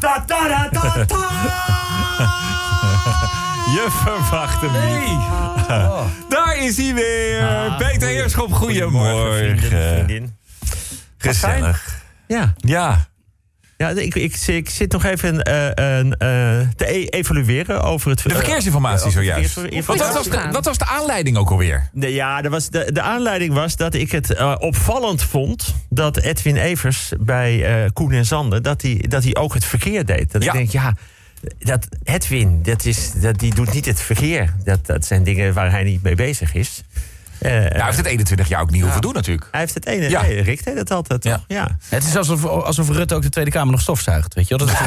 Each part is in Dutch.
Ta ta ta ta ta. Je verwacht hem niet. Daar is hij weer. Peter Heerschop, goedemorgen. Vriendin. Gezellig. Ja. Ja. Ja, ik, ik, ik zit nog even eh, een, eh, te e- evalueren over het... De verkeersinformatie zojuist. Wat was, de, wat was de aanleiding ook alweer? Nee, ja, er was de, de aanleiding was dat ik het eh, opvallend vond... dat Edwin Evers bij eh, Koen en Zander... dat hij dat hij ook het verkeer deed. Dat Ja. ik denk, ja, dat Edwin, dat is, dat, die doet niet het verkeer. Dat, dat zijn dingen waar hij niet mee bezig is. Eh, Ja, hij heeft het 21 jaar ook niet hoeven doen natuurlijk. hij heeft het ene. Ja. Nee, Rick deed dat altijd, Ja. toch? Ja. Het is alsof, alsof Rutte ook de Tweede Kamer nog stofzuigt. Weet je wel? Dat is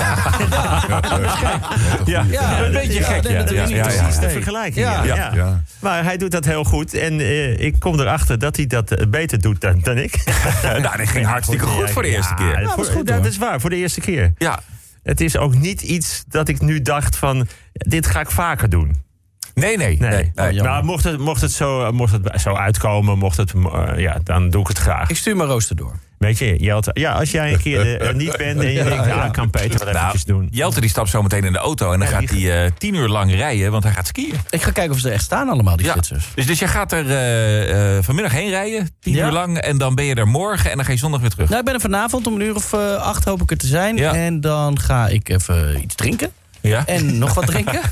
Ja, Ja, een beetje ja, gek. Ja, natuurlijk ja, niet. ja, ja. Precies de vergelijking. Ja. Ja. Ja. Ja. Maar hij doet dat heel goed. En eh, ik kom erachter dat hij dat eh, beter doet dan, dan ik. Nou, dat ging hartstikke goed voor de eerste keer. Dat is goed, dat is waar, voor de eerste keer. Ja. Het is ook niet iets dat ik nu dacht van... dit ga ik vaker doen. Nee, nee. Nee. nee, nee. jammer. nou, mocht het, mocht, het zo, mocht het zo uitkomen, mocht het, eh, ja, dan doe ik het graag. Ik stuur mijn rooster door. Weet je, Jelte, ja, als jij een keer eh, er niet bent en je denkt... ja, kan Peter wat Nou, eventjes doen. Jelte die stapt zo meteen in de auto en dan Ja, gaat die- hij eh, tien uur lang rijden, want hij gaat skiën. Ik ga kijken of ze er echt staan allemaal, die Ja. Zwitsers. Dus, dus jij gaat er eh, eh, vanmiddag heen rijden, tien Ja. uur lang, en dan ben je er morgen en dan ga je zondag weer terug. Nou, ik ben er vanavond om een uur of eh, acht hoop ik er te zijn. Ja. En dan ga ik even iets drinken. Ja? En nog wat drinken.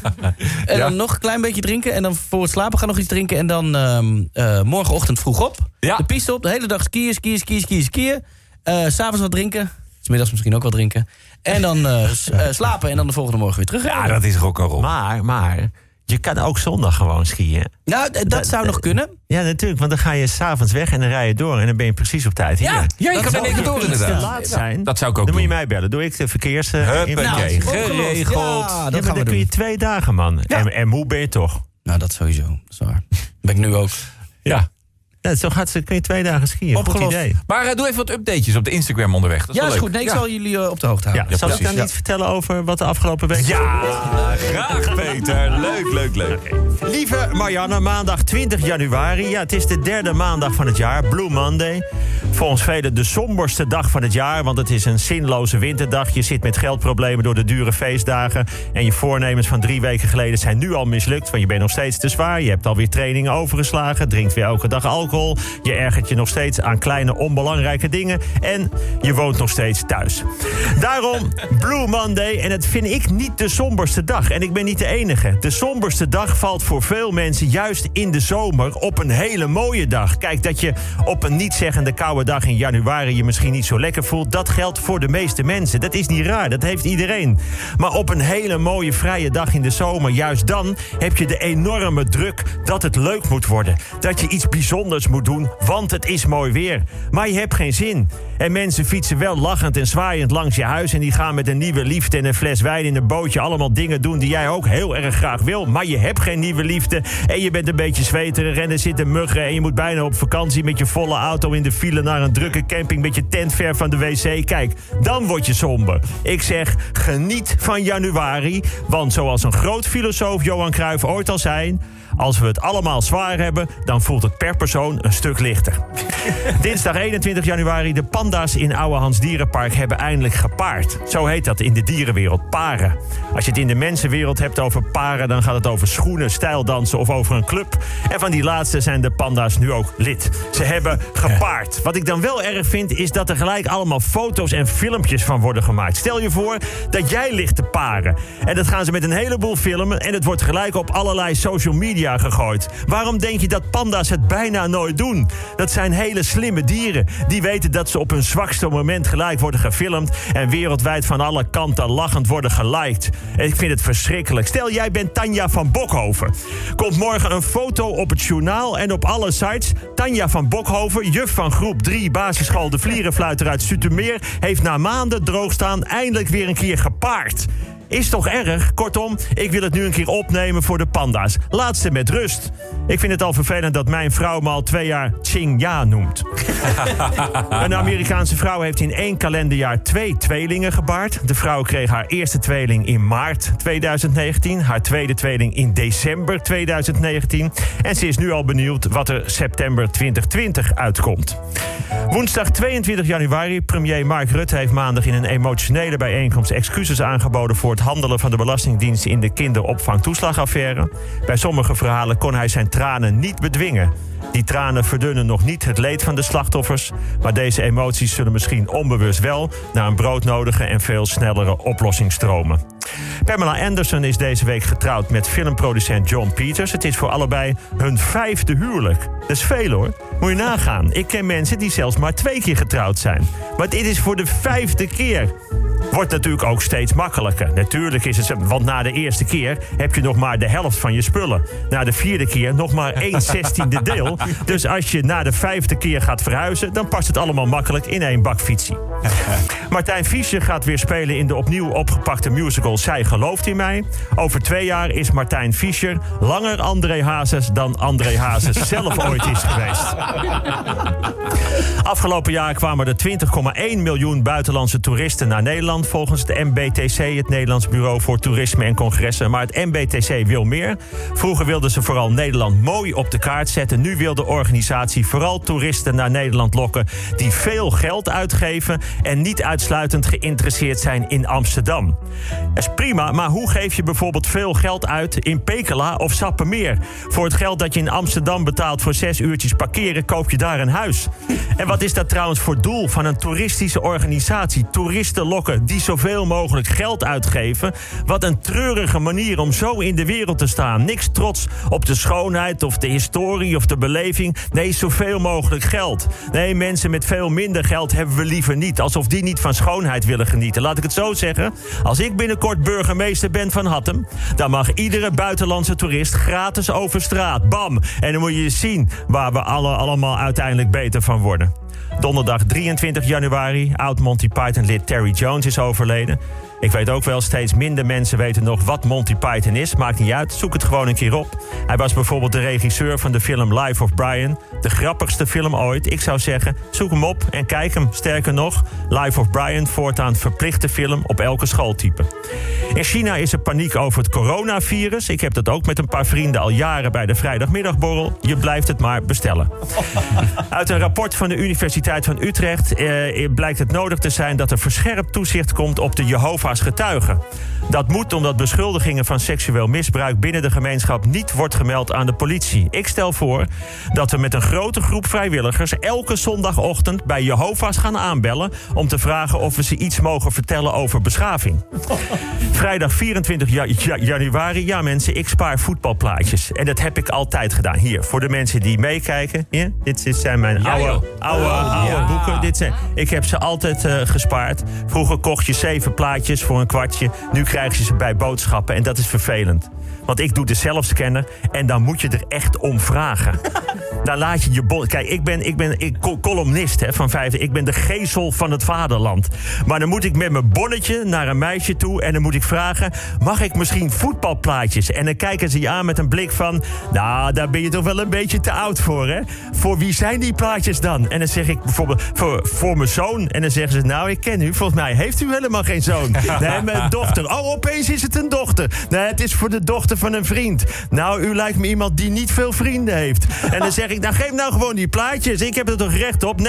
En Ja. dan nog een klein beetje drinken. En dan voor het slapen gaan nog iets drinken. En dan ehm, eh, morgenochtend vroeg op. Ja. De piste op. De hele dag skiën, skiën, skiën, skiën, skiën. Eh, S S'avonds wat drinken. Smiddags misschien ook wat drinken. En dan eh, eh, slapen en dan de volgende morgen weer terug. Ja, dat is rock'n'roll. Maar, maar, je kan ook zondag gewoon skiën. Nou, dat zou nog kunnen. Ja, natuurlijk, want dan ga je s'avonds weg en dan rij je door... en dan ben je precies op tijd hier. Ja, ja je Dat in één keer door inderdaad. laat zijn, Dat zou ik ook dan moet je doen. mij bellen. Doe ik de verkeers... eh, Huppakee. Nou, geregeld. Ja, Ja, dat maar gaan we dan kun je doen. twee dagen, man. En, en moe ben je toch? Nou, dat sowieso. Dat is waar. Ben ik nu ook. Ja. Ja, zo gaat ze, kun je twee dagen skiën. Goed Opgelost. idee. Maar eh, doe even wat updatejes op de Instagram onderweg. Dat is Ja, wel is leuk. goed. Nee, ik Ja. zal jullie eh, op de hoogte Ja, houden. zal ik dan iets vertellen over wat de afgelopen week... Ja, graag Peter. Leuk, leuk, leuk. Lieve Marianne, maandag 20 januari. Ja, het is de derde maandag van het jaar, Blue Monday. Volgens velen de somberste dag van het jaar, want het is een zinloze winterdag. Je zit met geldproblemen door de dure feestdagen. En je voornemens van drie weken geleden zijn nu al mislukt. Want je bent nog steeds te zwaar. Je hebt alweer trainingen overgeslagen. Drinkt weer elke dag alcohol. Je ergert je nog steeds aan kleine onbelangrijke dingen. En je woont nog steeds thuis. Daarom Blue Monday. En het vind ik niet de somberste dag. En ik ben niet de enige. De somberste dag valt voor veel mensen juist in de zomer op een hele mooie dag. Kijk, dat je op een niet-zeggende koude dag in januari je misschien niet zo lekker voelt... dat geldt voor de meeste mensen. Dat is niet raar, dat heeft iedereen. Maar op een hele mooie vrije dag in de zomer, juist dan... heb je de enorme druk dat het leuk moet worden. Dat je iets bijzonders moet doen, want het is mooi weer. Maar je hebt geen zin. En mensen fietsen wel lachend en zwaaiend langs je huis... en die gaan met een nieuwe liefde en een fles wijn in een bootje... allemaal dingen doen die jij ook heel erg graag wil. Maar je hebt geen nieuwe liefde en je bent een beetje zweterig... en er zitten muggen en je moet bijna op vakantie... met je volle auto in de file naar een drukke camping... met je tent ver van de wc. Kijk, dan word je somber. Ik zeg, geniet van januari. Want zoals een groot filosoof Johan Cruijff ooit al zei... Als we het allemaal zwaar hebben, dan voelt het per persoon een stuk lichter. Dinsdag 21 januari, de panda's in Ouwehands Dierenpark hebben eindelijk gepaard. Zo heet dat in de dierenwereld, paren. Als je het in de mensenwereld hebt over paren, dan gaat het over schoenen, stijldansen of over een club. En van die laatste zijn de panda's nu ook lid. Ze hebben gepaard. Wat ik dan wel erg vind, is dat er gelijk allemaal foto's en filmpjes van worden gemaakt. Stel je voor dat jij ligt te paren. En dat gaan ze met een heleboel filmen en het wordt gelijk op allerlei social media gegooid. Waarom denk je dat panda's het bijna nooit doen? Dat zijn hele slimme dieren. Die weten dat ze op hun zwakste moment gelijk worden gefilmd... en wereldwijd van alle kanten lachend worden geliked. Ik vind het verschrikkelijk. Stel, jij bent Tanja van Bokhoven. Komt morgen een foto op het journaal en op alle sites. Tanja van Bokhoven, juf van groep 3 basisschool De Vlierenfluiter uit Sutermeer... heeft na maanden droogstaan eindelijk weer een keer gepaard. Is toch erg? Kortom, ik wil het nu een keer opnemen voor de panda's. Laat ze met rust. Ik vind het al vervelend dat mijn vrouw me al twee jaar Ching-ya noemt. een Amerikaanse vrouw heeft in één kalenderjaar twee tweelingen gebaard. De vrouw kreeg haar eerste tweeling in maart 2019, haar tweede tweeling in december 2019. En ze is nu al benieuwd wat er september 2020 uitkomt. Woensdag 22 januari, premier Mark Rutte heeft maandag in een emotionele bijeenkomst excuses aangeboden voor het handelen van de Belastingdienst in de kinderopvangtoeslagaffaire. Bij sommige verhalen kon hij zijn tranen niet bedwingen. Die tranen verdunnen nog niet het leed van de slachtoffers, maar deze emoties zullen misschien onbewust wel naar een broodnodige en veel snellere oplossing stromen. Pamela Anderson is deze week getrouwd met filmproducent John Peters. Het is voor allebei hun vijfde huwelijk. Dat is veel hoor. Moet je nagaan. Ik ken mensen die zelfs maar twee keer getrouwd zijn. Maar dit is voor de vijfde keer. Wordt natuurlijk ook steeds makkelijker. Natuurlijk is het, want na de eerste keer heb je nog maar de helft van je spullen. Na de vierde keer nog maar 1 zestiende deel. Dus als je na de vijfde keer gaat verhuizen, dan past het allemaal makkelijk in één bakfietsie. Martijn Fischer gaat weer spelen in de opnieuw opgepakte musical Zij gelooft in mij. Over twee jaar is Martijn Fischer langer André Hazes dan André Hazes zelf ooit is geweest. Afgelopen jaar kwamen er 20,1 miljoen buitenlandse toeristen naar Nederland volgens het MBTC, het Nederlands Bureau voor Toerisme en Congressen. Maar het MBTC wil meer. Vroeger wilden ze vooral Nederland mooi op de kaart zetten. Nu wil de organisatie vooral toeristen naar Nederland lokken die veel geld uitgeven en niet uitsluitend geïnteresseerd zijn in Amsterdam. Dat is prima, maar hoe geef je bijvoorbeeld veel geld uit in Pekela of Sappemeer? Voor het geld dat je in Amsterdam betaalt voor zes uurtjes parkeren, koop je daar een huis. En wat is dat trouwens voor doel van een toeristische organisatie? Toeristen lokken die zoveel mogelijk geld uitgeven. Wat een treurige manier om zo in de wereld te staan. Niks trots op de schoonheid of de historie of de beleving. Nee, zoveel mogelijk geld. Nee, mensen met veel minder geld hebben we liever niet. Alsof die niet van schoonheid willen genieten. Laat ik het zo zeggen. Als ik binnenkort burgemeester ben van Hattem... dan mag iedere buitenlandse toerist gratis over straat. Bam! En dan moet je zien waar we alle, allemaal uiteindelijk beter van worden. Donderdag 23 januari, oud Monty Python-lid Terry Jones is overleden. Ik weet ook wel, steeds minder mensen weten nog wat Monty Python is. Maakt niet uit, zoek het gewoon een keer op. Hij was bijvoorbeeld de regisseur van de film Life of Brian. De grappigste film ooit. Ik zou zeggen, zoek hem op en kijk hem. Sterker nog, Life of Brian voortaan verplichte film op elke schooltype. In China is er paniek over het coronavirus. Ik heb dat ook met een paar vrienden al jaren bij de vrijdagmiddagborrel. Je blijft het maar bestellen. Uit een rapport van de Universiteit van Utrecht eh, blijkt het nodig te zijn dat er verscherpt toezicht komt op de Jehovah's getuigen. Dat moet omdat beschuldigingen van seksueel misbruik binnen de gemeenschap niet wordt gemeld aan de politie. Ik stel voor dat we met een grote groep vrijwilligers elke zondagochtend bij Jehovah's gaan aanbellen om te vragen of we ze iets mogen vertellen over beschaving. Vrijdag 24 ja- ja- januari, ja mensen, ik spaar voetbalplaatjes. En dat heb ik altijd gedaan. Hier, voor de mensen die meekijken. Ja, dit zijn mijn Ja, oude, joh. Oude, boeken. Dit zijn, ik heb ze altijd eh, gespaard. Vroeger kocht je zeven plaatjes voor een kwartje. Nu krijg je ze bij boodschappen en dat is vervelend. Want ik doe de zelfscanner en dan moet je er echt om vragen. Dan laat je je bon. Kijk, ik ben, ik ben ik, col- columnist hè, van vijf. Ik ben de geesel van het vaderland. Maar dan moet ik met mijn bonnetje naar een meisje toe en dan moet ik vragen: mag ik misschien voetbalplaatjes? En dan kijken ze je aan met een blik van: nou, daar ben je toch wel een beetje te oud voor, hè? Voor wie zijn die plaatjes dan? En dan zeg ik bijvoorbeeld voor, voor mijn zoon. En dan zeggen ze: nou, ik ken u. Volgens mij heeft u helemaal geen zoon. Nee, mijn dochter. Oh, opeens is het een dochter. Nee, het is voor de dochter van een vriend. Nou, u lijkt me iemand die niet veel vrienden heeft. En dan zeg ik, nou geef nou gewoon die plaatjes. Ik heb er toch recht op. 29,15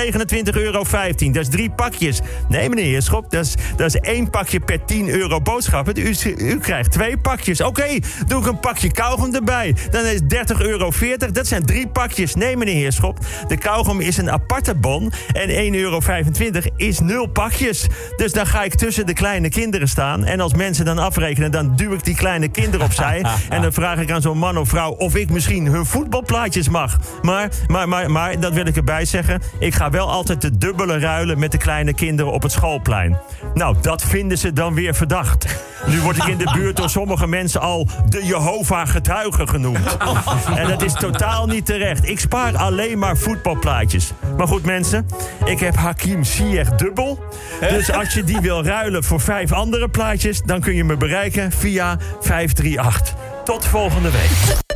euro. Dat is drie pakjes. Nee, meneer Heerschop, dat is, dat is één pakje per 10 euro boodschappen. U, u krijgt twee pakjes. Oké, doe ik een pakje kauwgom erbij. Dan is 30,40 euro. Dat zijn drie pakjes. Nee, meneer Heerschop, de kauwgom is een aparte bon. En 1,25 euro is nul pakjes. Dus dan ga ik tussen de kleine kinderen staan. En als mensen dan afrekenen, dan duw ik die kleine kinderen opzij. en dan vraag ik aan zo'n man of vrouw of ik misschien hun voetbalplaatjes mag. Maar Maar, maar, maar, dat wil ik erbij zeggen. Ik ga wel altijd de dubbele ruilen met de kleine kinderen op het schoolplein. Nou, dat vinden ze dan weer verdacht. Nu word ik in de buurt door sommige mensen al de Jehovah-getuige genoemd. En dat is totaal niet terecht. Ik spaar alleen maar voetbalplaatjes. Maar goed, mensen, ik heb Hakim Ziyech dubbel. Dus als je die wil ruilen voor vijf andere plaatjes... dan kun je me bereiken via 538. Tot volgende week.